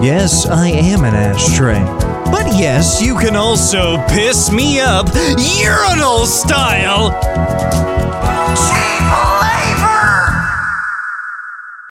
Yes, I am an ashtray. But yes, you can also piss me up urinal style.